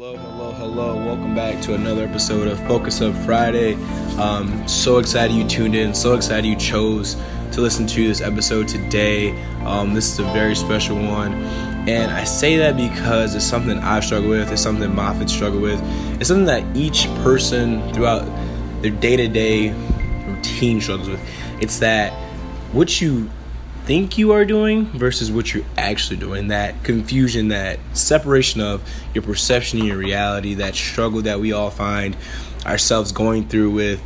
Hello, hello, hello. Welcome back to another episode of Focus Up Friday. Um, so excited you tuned in. So excited you chose to listen to this episode today. Um, this is a very special one. And I say that because it's something I've struggled with, it's something Moffitt struggled with. It's something that each person throughout their day to day routine struggles with. It's that what you think you are doing versus what you're actually doing. That confusion, that separation of your perception and your reality, that struggle that we all find ourselves going through with,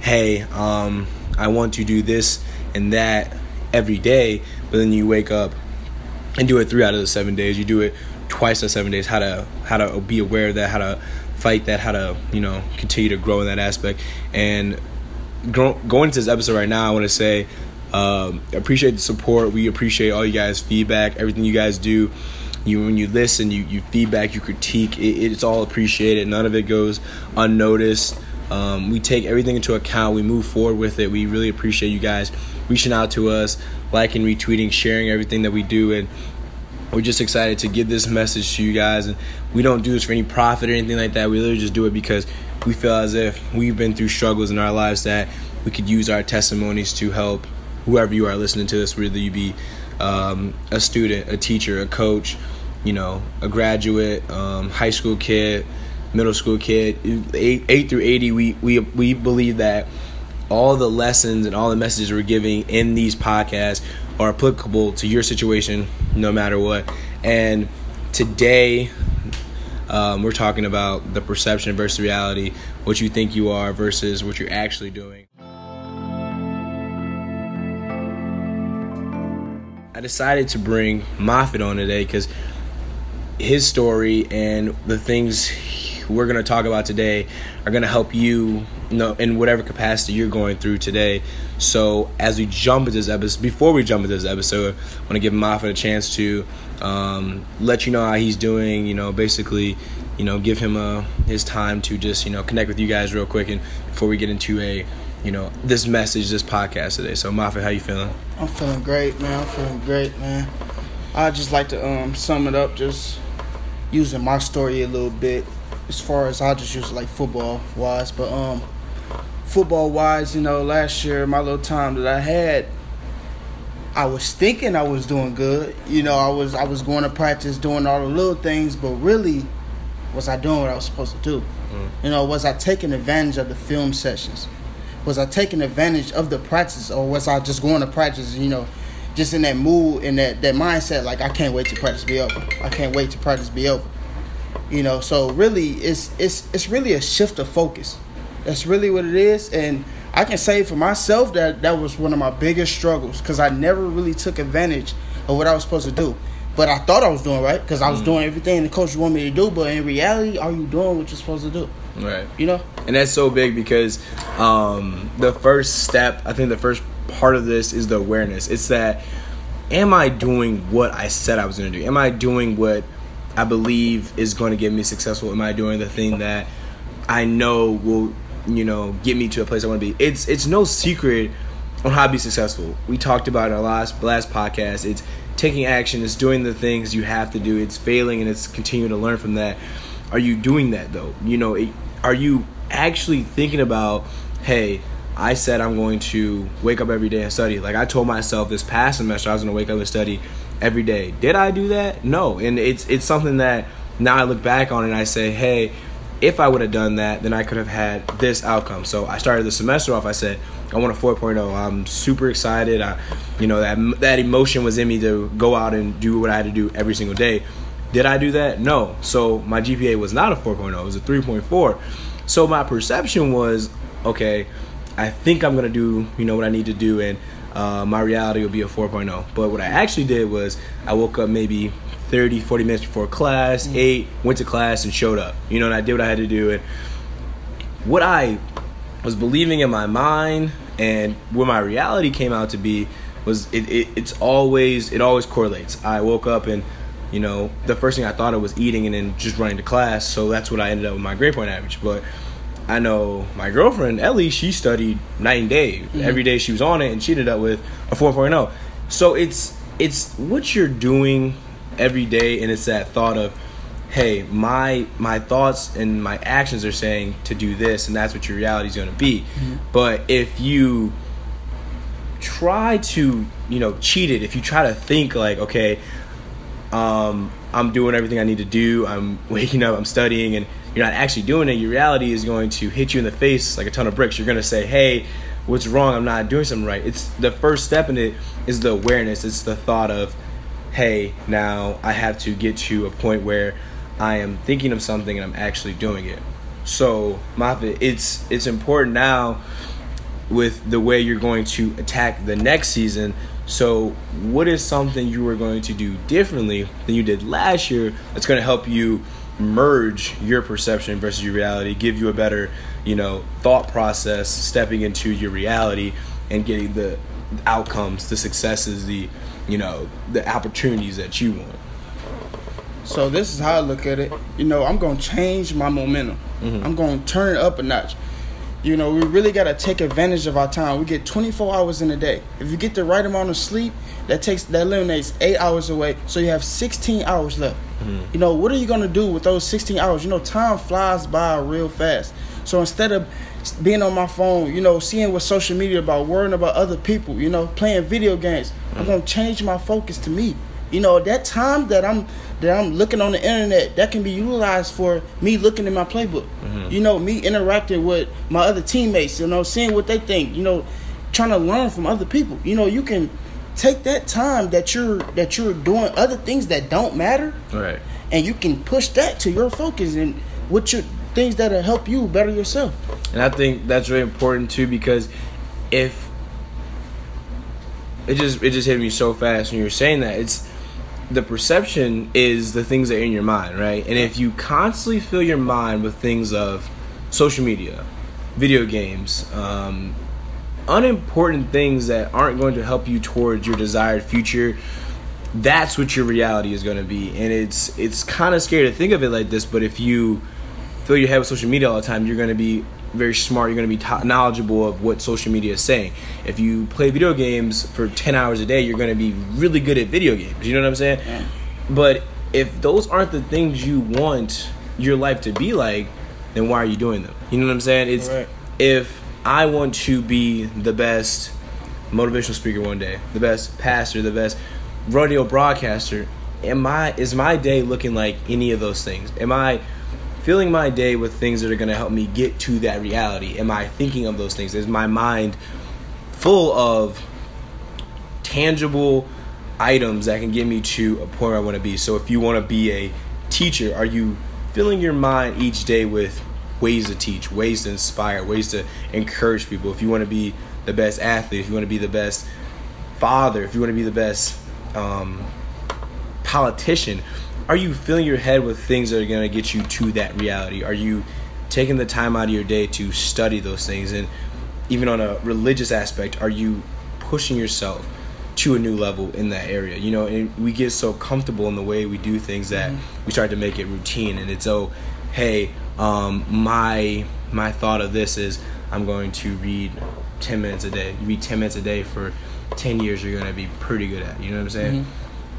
hey, um, I want to do this and that every day, but then you wake up and do it three out of the seven days. You do it twice the seven days. How to how to be aware of that, how to fight that, how to you know continue to grow in that aspect. And go, going into this episode right now, I want to say um, appreciate the support. We appreciate all you guys' feedback, everything you guys do. You when you listen, you you feedback, you critique. It, it's all appreciated. None of it goes unnoticed. Um, we take everything into account. We move forward with it. We really appreciate you guys reaching out to us, liking, retweeting, sharing everything that we do, and we're just excited to give this message to you guys. And we don't do this for any profit or anything like that. We literally just do it because we feel as if we've been through struggles in our lives that we could use our testimonies to help whoever you are listening to this, whether you be um, a student, a teacher, a coach, you know, a graduate, um, high school kid, middle school kid, eight, eight through eighty, we we we believe that all the lessons and all the messages we're giving in these podcasts are applicable to your situation, no matter what. And today, um, we're talking about the perception versus reality, what you think you are versus what you're actually doing. I decided to bring Moffitt on today because his story and the things we're going to talk about today are going to help you, you know, in whatever capacity you're going through today. So as we jump into this episode, before we jump into this episode, I want to give Moffitt a chance to um, let you know how he's doing. You know, basically, you know, give him a his time to just you know connect with you guys real quick, and before we get into a you know this message, this podcast today. So Moffitt, how you feeling? I'm feeling great, man. I'm feeling great, man. I just like to um, sum it up, just using my story a little bit, as far as I just use like football wise. But um, football wise, you know, last year my little time that I had, I was thinking I was doing good. You know, I was I was going to practice, doing all the little things, but really, was I doing what I was supposed to do? Mm. You know, was I taking advantage of the film sessions? Was I taking advantage of the practice or was I just going to practice, you know, just in that mood and that, that mindset, like I can't wait to practice be over. I can't wait to practice be over. You know, so really it's it's it's really a shift of focus. That's really what it is. And I can say for myself that that was one of my biggest struggles because I never really took advantage of what I was supposed to do. But I thought I was doing right because I was mm. doing everything the coach wanted me to do. But in reality, are you doing what you're supposed to do? Right. You know? And that's so big because um, the first step, I think the first part of this is the awareness. It's that, am I doing what I said I was going to do? Am I doing what I believe is going to get me successful? Am I doing the thing that I know will, you know, get me to a place I want to be? It's it's no secret on how to be successful. We talked about in our last last podcast. It's taking action. It's doing the things you have to do. It's failing and it's continuing to learn from that. Are you doing that though? You know, it, are you actually thinking about, hey, I said I'm going to wake up every day and study. Like I told myself this past semester I was going to wake up and study every day. Did I do that? No. And it's it's something that now I look back on and I say, hey, if I would have done that, then I could have had this outcome. So I started the semester off. I said I want a 4.0. I'm super excited. I, you know that that emotion was in me to go out and do what I had to do every single day. Did I do that? No. So my GPA was not a 4.0, it was a 3.4. So my perception was, okay, I think I'm gonna do, you know, what I need to do, and uh, my reality will be a 4.0. But what I actually did was I woke up maybe 30, 40 minutes before class, mm-hmm. ate, went to class, and showed up. You know, and I did what I had to do. And what I was believing in my mind and what my reality came out to be was it, it it's always it always correlates. I woke up and you know, the first thing I thought of was eating and then just running to class. So that's what I ended up with my grade point average. But I know my girlfriend, Ellie, she studied night and day. Mm-hmm. Every day she was on it and she ended up with a 4.0. So it's it's what you're doing every day and it's that thought of hey, my my thoughts and my actions are saying to do this, and that's what your reality is going to be. Mm-hmm. But if you try to, you know, cheat it, if you try to think like, okay, um, I'm doing everything I need to do, I'm waking up, I'm studying, and you're not actually doing it, your reality is going to hit you in the face like a ton of bricks. You're going to say, hey, what's wrong? I'm not doing something right. It's the first step in it is the awareness. It's the thought of, hey, now I have to get to a point where I am thinking of something and I'm actually doing it. So, Moffitt, it's it's important now with the way you're going to attack the next season. So, what is something you are going to do differently than you did last year that's going to help you merge your perception versus your reality, give you a better, you know, thought process, stepping into your reality and getting the outcomes, the successes, the, you know, the opportunities that you want. So this is how I look at it. You know, I'm gonna change my momentum. Mhm. I'm gonna turn it up a notch. You know, we really gotta take advantage of our time. We get 24 hours in a day. If you get the right amount of sleep, that takes that eliminates eight hours away. So you have 16 hours left. Mm-hmm. You know, what are you gonna do with those 16 hours? You know, time flies by real fast. So instead of being on my phone, you know, seeing what social media about, worrying about other people, you know, playing video games, I'm mm-hmm. gonna change my focus to me. You know, that time that I'm that I'm looking on the internet, that can be utilized for me looking in my playbook. Mm-hmm. You know, me interacting with my other teammates, you know, seeing what they think, you know, trying to learn from other people. You know, you can take that time that you're that you're doing other things that don't matter Right. and you can push that to your focus and what your things that'll help you better yourself. And I think that's really important too because if it just it just hit me so fast when you were saying that it's the perception is the things that are in your mind, right? And if you constantly fill your mind with things of social media, video games, um, unimportant things that aren't going to help you towards your desired future, that's what your reality is going to be. And it's it's kind of scary to think of it like this, but if you fill your head with social media all the time, you're going to be very smart. You're going to be to- knowledgeable of what social media is saying. If you play video games for 10 hours a day, you're going to be really good at video games. You know what I'm saying? Yeah. But if those aren't the things you want your life to be like, then why are you doing them? You know what I'm saying? It's Right. if I want to be the best motivational speaker one day, the best pastor, the best radio broadcaster, am I is my day looking like any of those things? Am I filling my day with things that are going to help me get to that reality? Am I thinking of those things? Is my mind full of tangible items that can get me to a point where I want to be. So if you want to be a teacher, are you filling your mind each day with ways to teach, ways to inspire, ways to encourage people? If you want to be the best athlete, if you want to be the best father, if you want to be the best um, politician, are you filling your head with things that are going to get you to that reality? Are you taking the time out of your day to study those things? And even on a religious aspect, are you pushing yourself to a new level in that area? You know, and we get so comfortable in the way we do things that we start to make it routine. And it's oh, hey, um, my my thought of this is I'm going to read 10 minutes a day. You read 10 minutes a day for 10 years, you're going to be pretty good at. it, You know what I'm saying?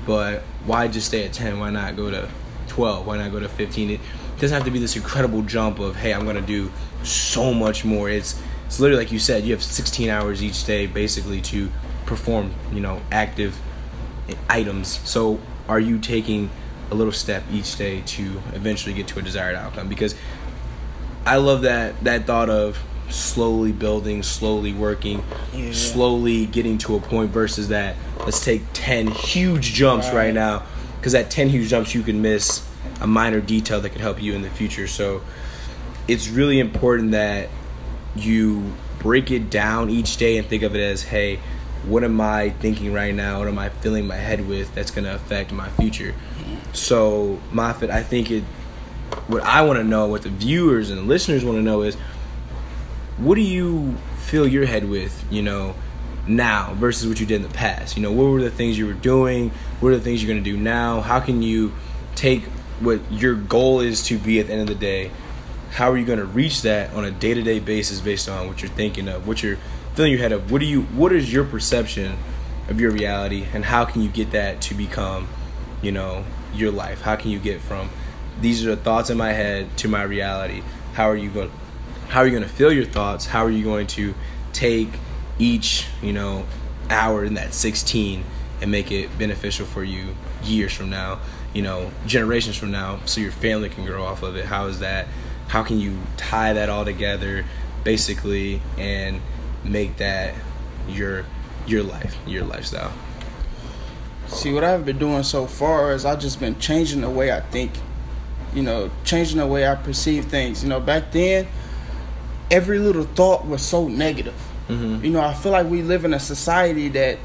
But why just stay at 10? Why not go to 12? Why not go to 15? It doesn't have to be this incredible jump of, hey, I'm going to do so much more. It's it's literally like you said, you have 16 hours each day basically to perform, you know, active items. So are you taking a little step each day to eventually get to a desired outcome? Because I love that that thought of slowly building, slowly working, Yeah. slowly getting to a point versus that let's take 10 huge jumps right, Right. now because at 10 huge jumps you can miss a minor detail that could help you in the future. So it's really important that you break it down each day and think of it as hey what am i thinking right now what am i filling my head with that's going to affect my future so Moffitt, i think it what i want to know what the viewers and the listeners want to know is what do you fill your head with you know now versus what you did in the past? You know what were the things you were doing? What are the things you're going to do now? How can you take what your goal is to be at the end of the day? How are you going to reach that on a day-to-day basis based on what you're thinking of what you're filling your head of? What do you what is your perception of your reality and how can you get that to become you know your life? How can you get from these are the thoughts in my head to my reality. How are you going? How are you going to feel your thoughts? How are you going to take each you know hour in that 16 and make it beneficial for you years from now? You know, generations from now, so your family can grow off of it. How is that? How can you tie that all together, basically, and make that your your life, your lifestyle? See, what I've been doing so far is I've just been changing the way I think. You know, changing the way I perceive things. You know, back then, every little thought was so negative. Mm-hmm. You know, I feel like we live in a society that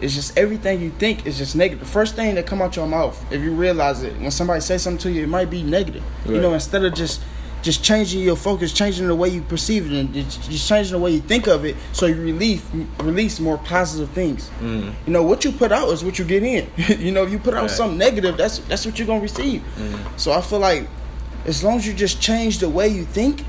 is just everything you think is just negative. The first thing that come out your mouth, if you realize it, when somebody says something to you, it might be negative. Right. You know, instead of just just changing your focus, changing the way you perceive it, and just changing the way you think of it, so you release release more positive things. Mm. You know, what you put out is what you get in. you know, if you put out Right. something negative, that's that's what you're gonna receive. Mm. So I feel like as long as you just change the way you think,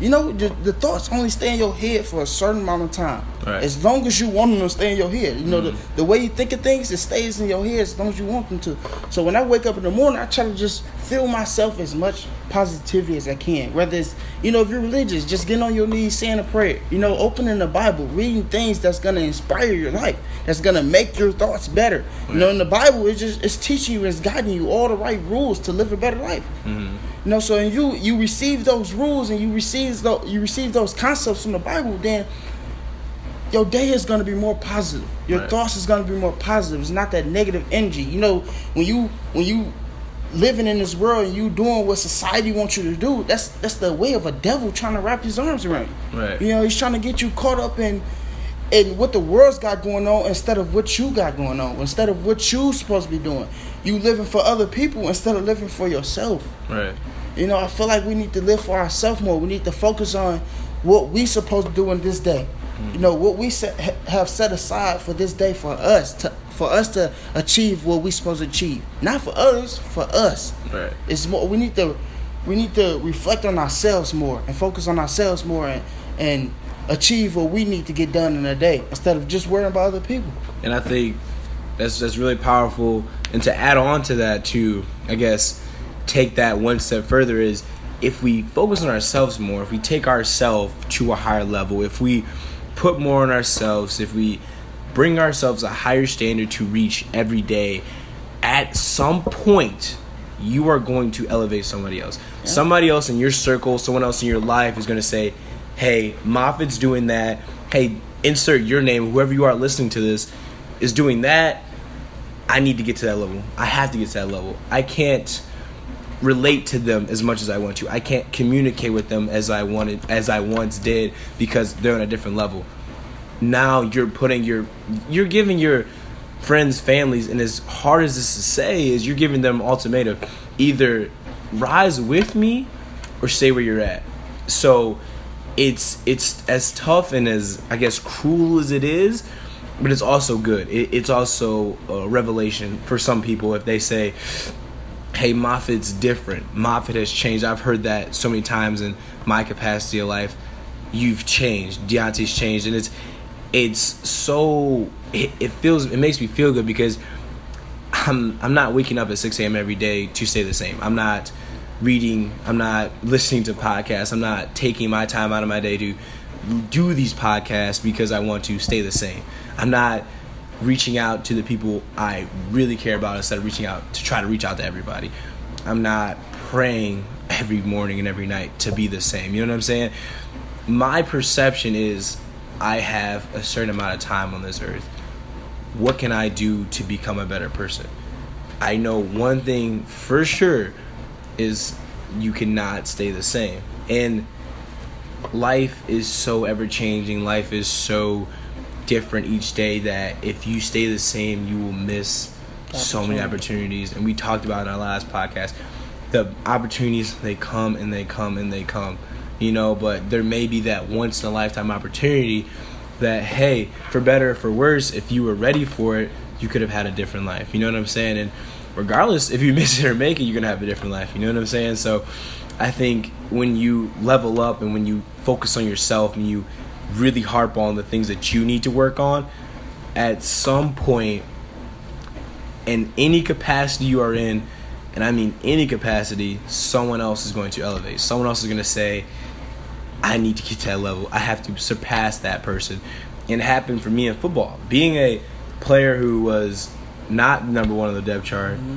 you know, the, the thoughts only stay in your head for a certain amount of time. Right. As long as you want them to stay in your head. You know, Mhm. the, the way you think of things, it stays in your head as long as you want them to. So when I wake up in the morning, I try to just fill myself as much positivity as I can. Whether it's, you know, if you're religious, just getting on your knees saying a prayer. You know, opening the Bible, reading things that's going to inspire your life, that's going to make your thoughts better. You know, in the Bible, it's just, it's teaching you, it's guiding you all the right rules to live a better life. Mm. You know, so and you you receive those rules and you receive those you receive those concepts from the Bible, then your day is gonna be more positive. Your Right. thoughts is gonna be more positive. It's not that negative energy. You know, when you when you living in this world and you doing what society wants you to do, that's that's the way of a devil trying to wrap his arms around you. Right. You know, he's trying to get you caught up in in what the world's got going on instead of what you got going on, instead of what you supposed to be doing. You living for other people instead of living for yourself. Right. You know, I feel like we need to live for ourselves more. We need to focus on what we supposed to do in this day. You know, what we set, ha- have set aside for this day for us to for us to achieve what we supposed to achieve. Not for others, for us. Right. It's more we need to we need to reflect on ourselves more and focus on ourselves more and and achieve what we need to get done in a day instead of just worrying about other people. and I think that's that's really powerful. And to add on to that, to I guess take that one step further is if we focus on ourselves more, if we take ourselves to a higher level, if we put more on ourselves, if we bring ourselves a higher standard to reach every day, at some point you are going to elevate somebody else. Somebody else in your circle, someone else in your life is going to say, "Hey, Moffitt's doing that. Hey, insert your name. Whoever you are listening to this is doing that. I need to get to that level. I have to get to that level. I can't relate to them as much as I want to. I can't communicate with them as I wanted as I once did because they're on a different level. Now you're putting your you're giving your friends, families, and as hard as this is to say, is you're giving them ultimatum. Either rise with me or stay where you're at. So it's it's as tough and as I guess cruel as it is, but it's also good. It, it's also a revelation for some people if they say, "Hey, Moffitt's different. Moffitt has changed." I've heard that so many times in my capacity of life. You've changed. Deontay's changed, and it's it's so it, it feels it makes me feel good because I'm I'm not waking up at 6 a.m. every day to stay the same. I'm not reading. I'm not listening to podcasts. I'm not taking my time out of my day to do these podcasts because I want to stay the same. I'm not reaching out to the people I really care about instead of reaching out to try to reach out to everybody. I'm not praying every morning and every night to be the same. You know what I'm saying? My perception is I have a certain amount of time on this earth. What can I do to become a better person? I know one thing for sure is you cannot stay the same. And life is so ever changing. Life is so different each day that if you stay the same, you will miss so many opportunities. And we talked about in our last podcast the opportunities they come and they come and they come, you know. But there may be that once in a lifetime opportunity that hey, for better or for worse, if you were ready for it, you could have had a different life. You know what I'm saying? And regardless if you miss it or make it, you're gonna have a different life. You know what I'm saying? So I think when you level up and when you focus on yourself and you really harp on the things that you need to work on, at some point in any capacity you are in, and I mean any capacity, someone else is going to elevate. Someone else is going to say, I need to get to that level. I have to surpass that person. And it happened for me in football. Being a player who was not number one on the depth chart, mm-hmm.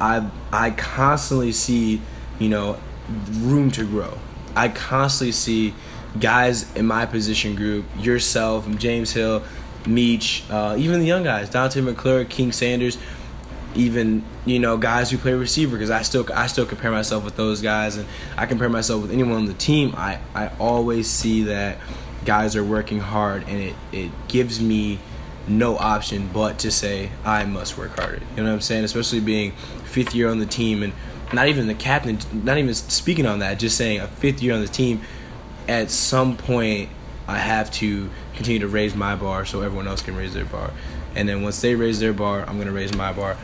I I constantly see, you know, room to grow. I constantly see guys in my position group, yourself, James Hill, Meach, uh, even the young guys, Dante McClure, King Sanders, even you know guys who play receiver because I still I still compare myself with those guys and I compare myself with anyone on the team. I I always see that guys are working hard and it it gives me no option but to say I must work harder. You know what I'm saying? Especially being fifth year on the team and not even the captain, not even speaking on that, just saying a fifth year on the team. At some point, I have to continue to raise my bar so everyone else can raise their bar. And then once they raise their bar, I'm going to raise my bar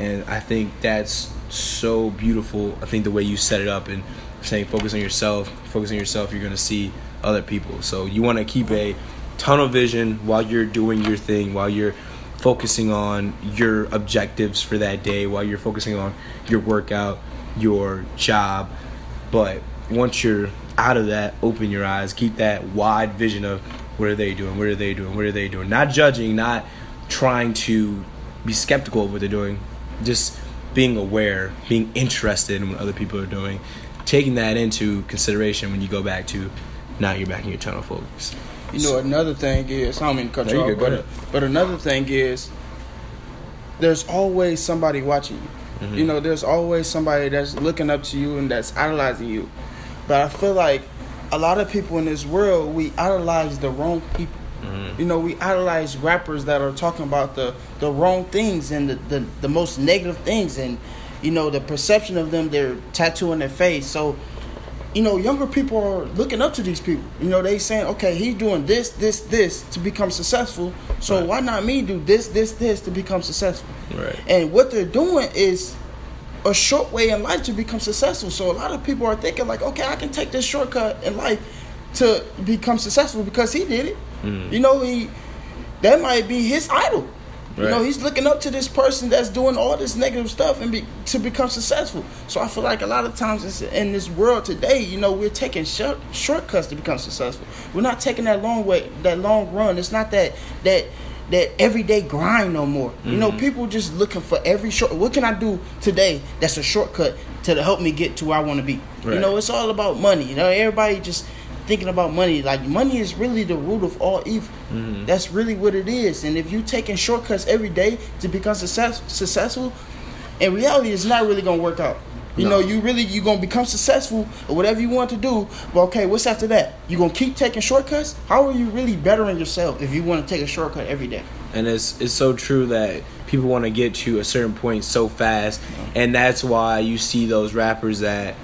and I think that's so beautiful. I think the way you set it up and saying focus on yourself, focus on yourself, you're gonna see other people. So you want to keep a tunnel vision while you're doing your thing, while you're focusing on your objectives for that day, while you're focusing on your workout, your job. But once you're out of that, open your eyes, keep that wide vision of what are they doing, what are they doing, what are they doing. Not judging, not trying to be skeptical of what they're doing, just being aware, being interested in what other people are doing, taking that into consideration when you go back to now you're back in your tunnel focus. You know, another thing is I don't mean to cut you off, but, but another thing is there's always somebody watching you. Mm-hmm. You know, there's always somebody that's looking up to you and that's idolizing you. But I feel like a lot of people in this world we idolize the wrong people. Mm-hmm. You know, we idolize rappers that are talking about the, the wrong things and the, the, the most negative things and you know, the perception of them they're tattooing their face. So, you know, younger people are looking up to these people. You know, they saying, okay, he's doing this, this, this to become successful. So right. why not me do this, this, this to become successful? Right. And what they're doing is a short way in life to become successful. So a lot of people are thinking like, okay, I can take this shortcut in life to become successful because he did it. Mm. You know, he that might be his idol. Right. You know, he's looking up to this person that's doing all this negative stuff and be, to become successful. So I feel like a lot of times in this world today, you know, we're taking short, shortcuts to become successful. We're not taking that long way, that long run. It's not that that that everyday grind no more. Mm-hmm. You know, mm-hmm. people just looking for every short. What can I do today that's a shortcut to help me get to where I want to be? Right. You know, it's all about money. You know, everybody just thinking about money. Like money is really the root of all evil. Mm-hmm. That's really what it is. And if you taking shortcuts every day to become success, successful, in reality, it's not really gonna work out. You no. know, you really you gonna become successful or whatever you want to do. But okay, what's after that? You gonna keep taking shortcuts? How are you really bettering yourself if you want to take a shortcut every day? And it's it's so true that people want to get to a certain point so fast, and that's why you see those rappers that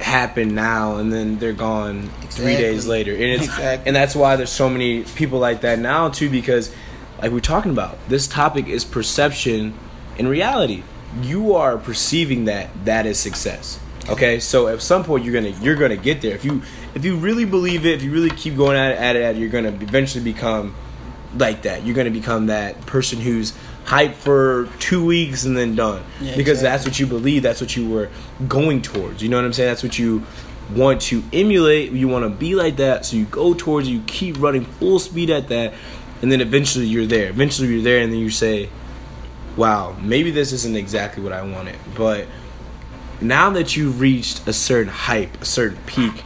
happen now and then they're gone exactly. three days later and it's exactly. and that's why there's so many people like that now too because like we're talking about this topic is perception in reality you are perceiving that that is success. Okay? So at some point you're gonna you're gonna get there. If you if you really believe it if you really keep going at it, at it, at it you're gonna eventually become like that. You're gonna become that person who's hype for two weeks and then done. Yeah, because exactly. that's what you believe that's what you were going towards. You know what i'm saying? That's what you want to emulate. You want to be like that. So you go towards you keep running full speed at that and then eventually you're there. Eventually you're there and then you say wow maybe this isn't exactly what i wanted but now that you've reached a certain hype a certain peak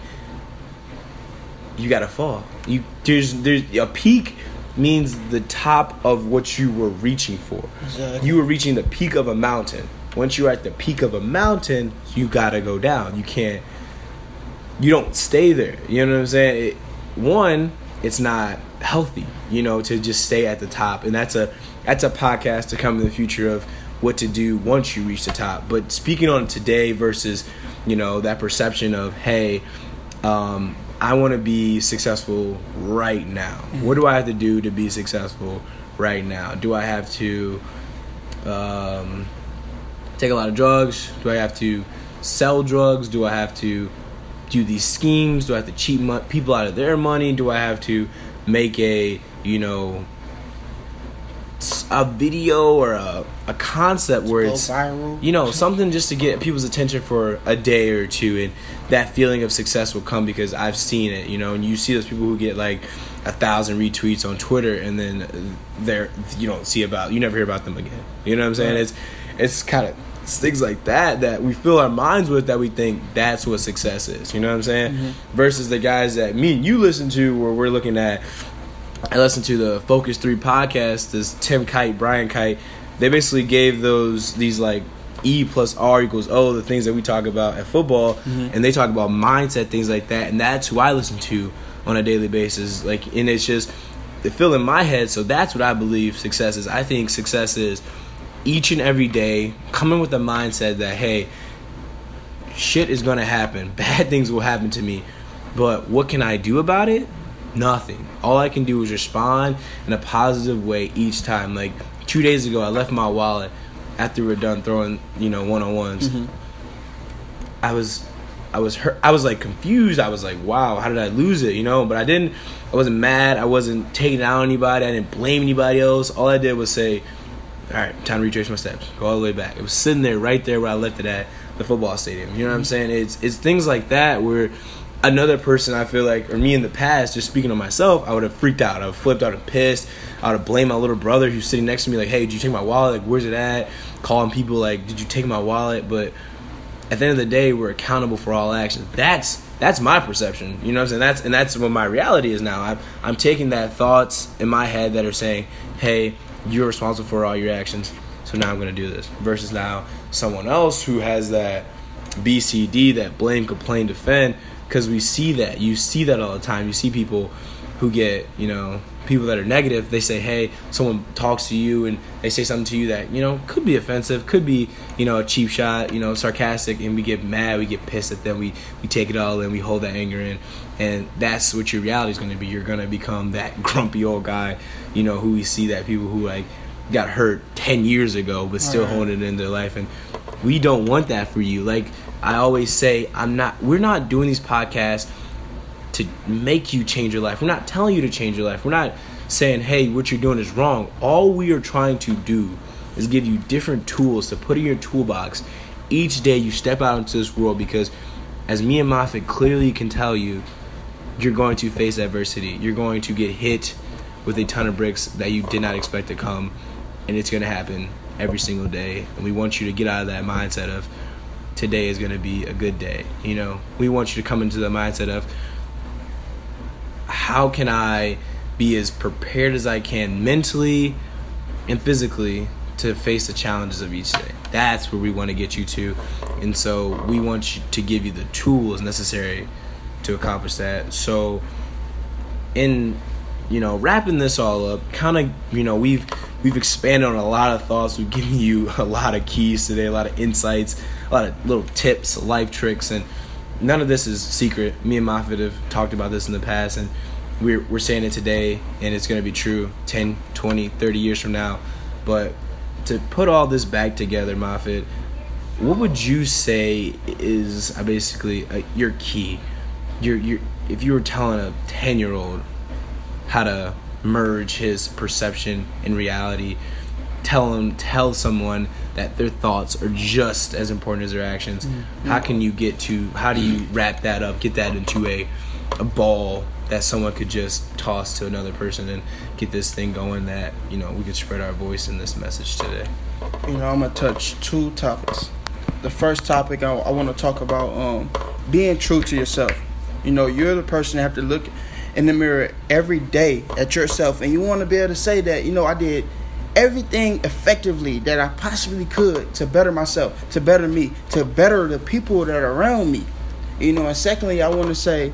you gotta fall you there's there's a peak means the top of what you were reaching for. Exactly. You were reaching the peak of a mountain. Once you're at the peak of a mountain, you gotta go down. You can't. You don't stay there. You know what I'm saying? It, one, it's not healthy. You know, to just stay at the top, and that's a that's a podcast to come in the future of what to do once you reach the top. But speaking on today versus, you know, that perception of hey, um, I want to be successful right now. Mm-hmm. What do I have to do to be successful right now? Do I have to um, take a lot of drugs? Do I have to sell drugs? Do I have to do these schemes? Do I have to cheat mo- people out of their money? Do I have to make a, you know, a video or a, a concept where it's viral. you know something just to get people's attention for a day or two and that feeling of success will come because i've seen it you know and you see those people who get like a thousand retweets on twitter and then they're you don't see about you never hear about them again. You know what i'm saying? Right. it's it's kind of it's things like that that we fill our minds with that we think that's what success is. You know what i'm saying? Mm-hmm. Versus the guys that me and you listen to where we're looking at I listened to the Focus Three podcast. This Tim Kight, Brian Kight. They basically gave those these like E plus R equals O, the things that we talk about at football, mm-hmm. and they talk about mindset, things like that, and that's who I listen to on a daily basis. Like, and it's just they fill in my head. So that's what I believe success is. I think success is each and every day coming with the mindset that hey, shit is gonna happen. Bad things will happen to me. But what can I do about it? Nothing. All I can do is respond in a positive way each time. Like two days ago, I left my wallet after we were done throwing, you know, one on ones. Mm-hmm. I was, I was hurt. I was like confused. I was like, wow, how did I lose it? You know, but I didn't. I wasn't mad. I wasn't taking out anybody. I didn't blame anybody else. All I did was say, all right, time to retrace my steps. Go all the way back. It was sitting there, right there where I left it at the football stadium. You know what I'm mm-hmm. saying? It's it's things like that where another person I feel like, or me in the past, just speaking on myself, I would have freaked out. I would have flipped out and pissed. I would have blamed my little brother who's sitting next to me, like, hey, did you take my wallet? Like, where's it at? Calling people like, did you take my wallet? But at the end of the day, we're accountable for all actions. That's that's my perception. You know what I'm saying? That's and that's what my reality is now. I'm I'm taking that thoughts in my head that are saying, "Hey, you're responsible for all your actions." So now I'm going to do this. Versus now someone else who has that BCD, that blame, complain, defend, because we see that. You see that all the time. You see people who get, you know, people that are negative. They say, hey, someone talks to you and they say something to you that, you know, could be offensive, could be, you know, a cheap shot, you know, sarcastic, and we get mad, we get pissed at them, we, we take it all in, we hold that anger in. And that's what your reality is going to be. You're going to become that grumpy old guy, you know, who we see that people who, like, got hurt 10 years ago but still Right. holding it in their life and we don't want that for you like i always say i'm not we're not doing these podcasts to make you change your life we're not telling you to change your life we're not saying hey what you're doing is wrong all we are trying to do is give you different tools to put in your toolbox each day you step out into this world because as me and Moffitt clearly can tell you you're going to face adversity. You're going to get hit with a ton of bricks that you did not expect to come, and it's going to happen every single day. And we want you to get out of that mindset of today is going to be a good day. You know, we want you to come into the mindset of how can I be as prepared as I can mentally and physically to face the challenges of each day. That's where we want to get you to. And so we want you to give you the tools necessary to accomplish that. So in you know, wrapping this all up, kind of, you know, we've we've expanded on a lot of thoughts. We've given you a lot of keys today, a lot of insights, lot of little tips, life tricks, and none of this is secret. Me and Moffitt have talked about this in the past, and we're we're saying it today, and it's going to be true 10, 20, 30 years from now. But to put all this back together, Moffitt, what would you say is uh, basically uh, your key? Your your if you were telling a ten year old how to merge his perception and reality, tell him tell someone that their thoughts are just as important as their actions. How can you get to how do you wrap that up, get that into a a ball that someone could just toss to another person and get this thing going that, you know, we could spread our voice in this message today. You know, I'm gonna touch two topics. The first topic I, I want to talk about um, being true to yourself. You know, you're the person that have to look in the mirror every day at yourself, and you want to be able to say that, you know, I did everything effectively that I possibly could to better myself, to better me, to better the people that are around me. You know, and secondly, I want to say,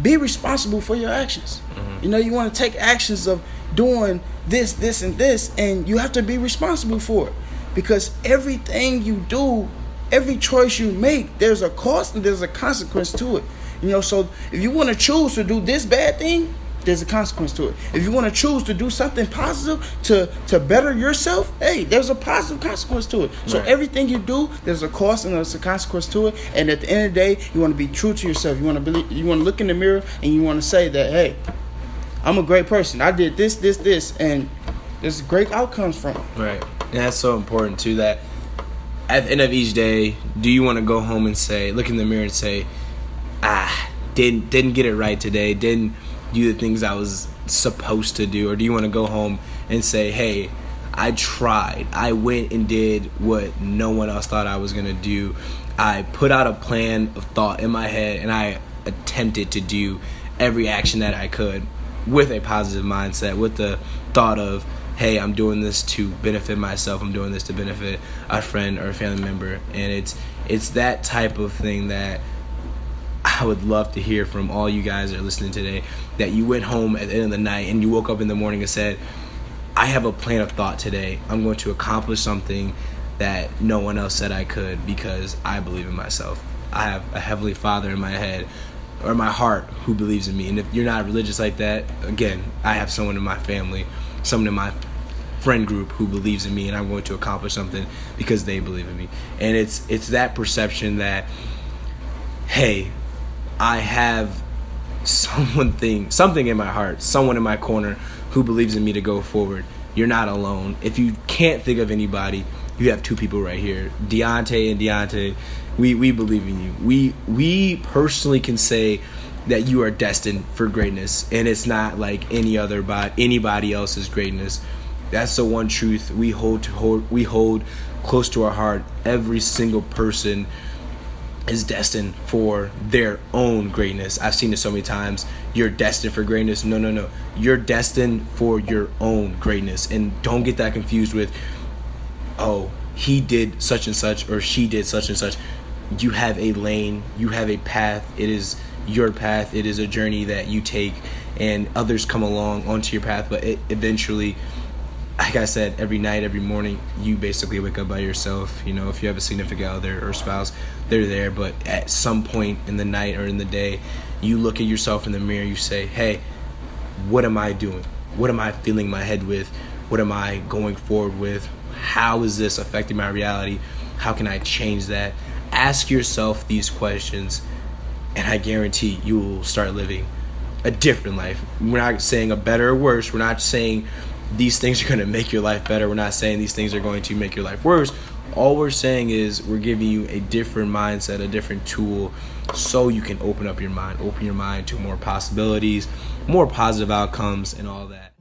be responsible for your actions. Mm-hmm. You know, you want to take actions of doing this, this, and this, and you have to be responsible for it. Because everything you do, every choice you make, there's a cost and there's a consequence to it. You know, so if you want to choose to do this bad thing, there's a consequence to it. If you want to choose to do something positive to to better yourself, hey, there's a positive consequence to it. So Right. everything you do, there's a cost and there's a consequence to it. And at the end of the day, you want to be true to yourself. You want to believe, you want to look in the mirror and you want to say that, hey, I'm a great person. I did this, this, this, and there's great outcomes from it. Right. And that's so important too that at the end of each day, do you want to go home and say, look in the mirror and say, ah, didn't didn't get it right today, didn't do the things I was supposed to do, or do you want to go home and say, hey, I tried, I went and did what no one else thought I was gonna do. I put out a plan of thought in my head, and I attempted to do every action that I could with a positive mindset, with the thought of hey, I'm doing this to benefit myself. I'm doing this to benefit a friend or a family member, and it's it's that type of thing that I would love to hear from all you guys that are listening today. That you went home at the end of the night and you woke up in the morning and said, I have a plan of thought today. I'm going to accomplish something that no one else said I could because I believe in myself. I have a heavenly Father in my head or my heart who believes in me. And if you're not religious like that, again, I have someone in my family, someone in my friend group who believes in me and I'm going to accomplish something because they believe in me. And it's it's that perception that hey, I have someone thing something in my heart, someone in my corner who believes in me to go forward. You're not alone. If you can't think of anybody, you have two people right here. Deontay and Deontay, we, we believe in you. We we personally can say that you are destined for greatness and it's not like any other by anybody else's greatness that's the one truth we hold to hold we hold close to our heart. Every single person is destined for their own greatness. I've seen it so many times. You're destined for greatness. No, no, no. You're destined for your own greatness. And don't get that confused with, oh, he did such and such or she did such and such. You have a lane, you have a path. It is your path, it is a journey that you take, and others come along onto your path, but it eventually like I said, every night, every morning, you basically wake up by yourself. You know, if you have a significant other or spouse, they're there. But at some point in the night or in the day, you look at yourself in the mirror, you say, hey, what am I doing? What am I filling my head with? What am I going forward with? How is this affecting my reality? How can I change that? Ask yourself these questions, and I guarantee you will start living a different life. We're not saying a better or worse. We're not saying these things are going to make your life better. We're not saying these things are going to make your life worse. All we're saying is we're giving you a different mindset, a different tool so you can open up your mind, open your mind to more possibilities, more positive outcomes, and all that.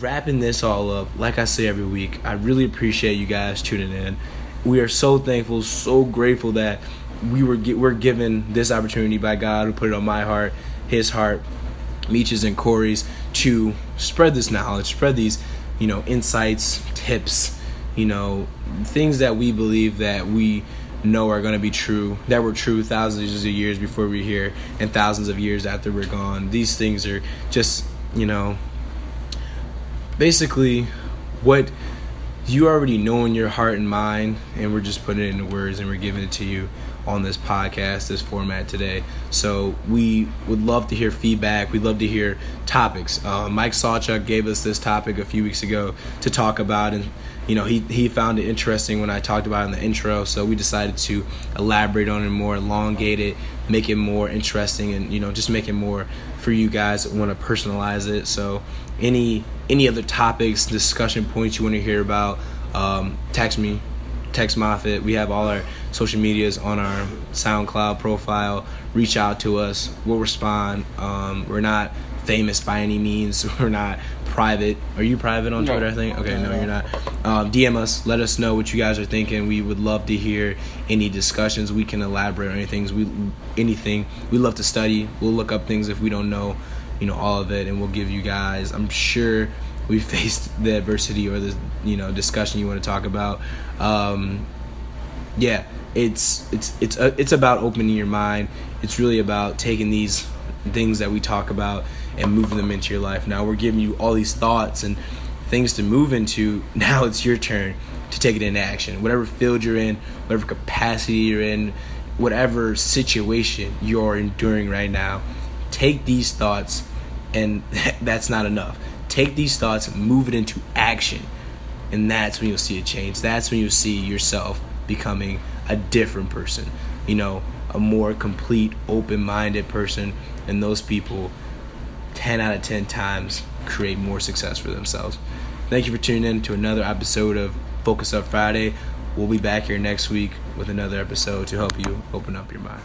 Wrapping this all up, like I say every week, I really appreciate you guys tuning in. We are so thankful, so grateful that we were we're given this opportunity by God who put it on my heart his heart, Meech's and Corey's, to spread this knowledge, spread these, you know, insights, tips, you know, things that we believe that we know are going to be true, that were true thousands of years before we're here and thousands of years after we're gone. These things are just, you know, basically what you already know in your heart and mind, and we're just putting it into words and we're giving it to you on this podcast, this format today. So we would love to hear feedback. We'd love to hear topics. Uh, Mike Sawchuk gave us this topic a few weeks ago to talk about, and you know he he found it interesting when I talked about it in the intro. So we decided to elaborate on it more, elongate it, make it more interesting, and you know just make it more for you guys that want to personalize it. So any any other topics, discussion points you want to hear about, um, text me text Moffitt. We have all our social medias on our SoundCloud profile. Reach out to us. We'll respond. Um, we're not famous by any means. We're not private. Are you private on no. Twitter? I think. Okay, no, you're not. Um, DM us. Let us know what you guys are thinking. We would love to hear any discussions. We can elaborate on anything. We anything. We love to study. We'll look up things if we don't know, you know, all of it, and we'll give you guys. I'm sure we faced the adversity or the you know discussion you want to talk about um, yeah it's it's it's uh, it's about opening your mind. It's really about taking these things that we talk about and moving them into your life. Now we're giving you all these thoughts and things to move into. Now it's your turn to take it into action. Whatever field you're in whatever capacity you're in whatever situation you're enduring right now take these thoughts and that's not enough. Take these thoughts move it into action and that's when you'll see a change that's when you'll see yourself becoming a different person you know a more complete open-minded person and those people 10 out of 10 times create more success for themselves. Thank you for tuning in to another episode of Focus Up Friday. We'll be back here next week with another episode to help you open up your mind.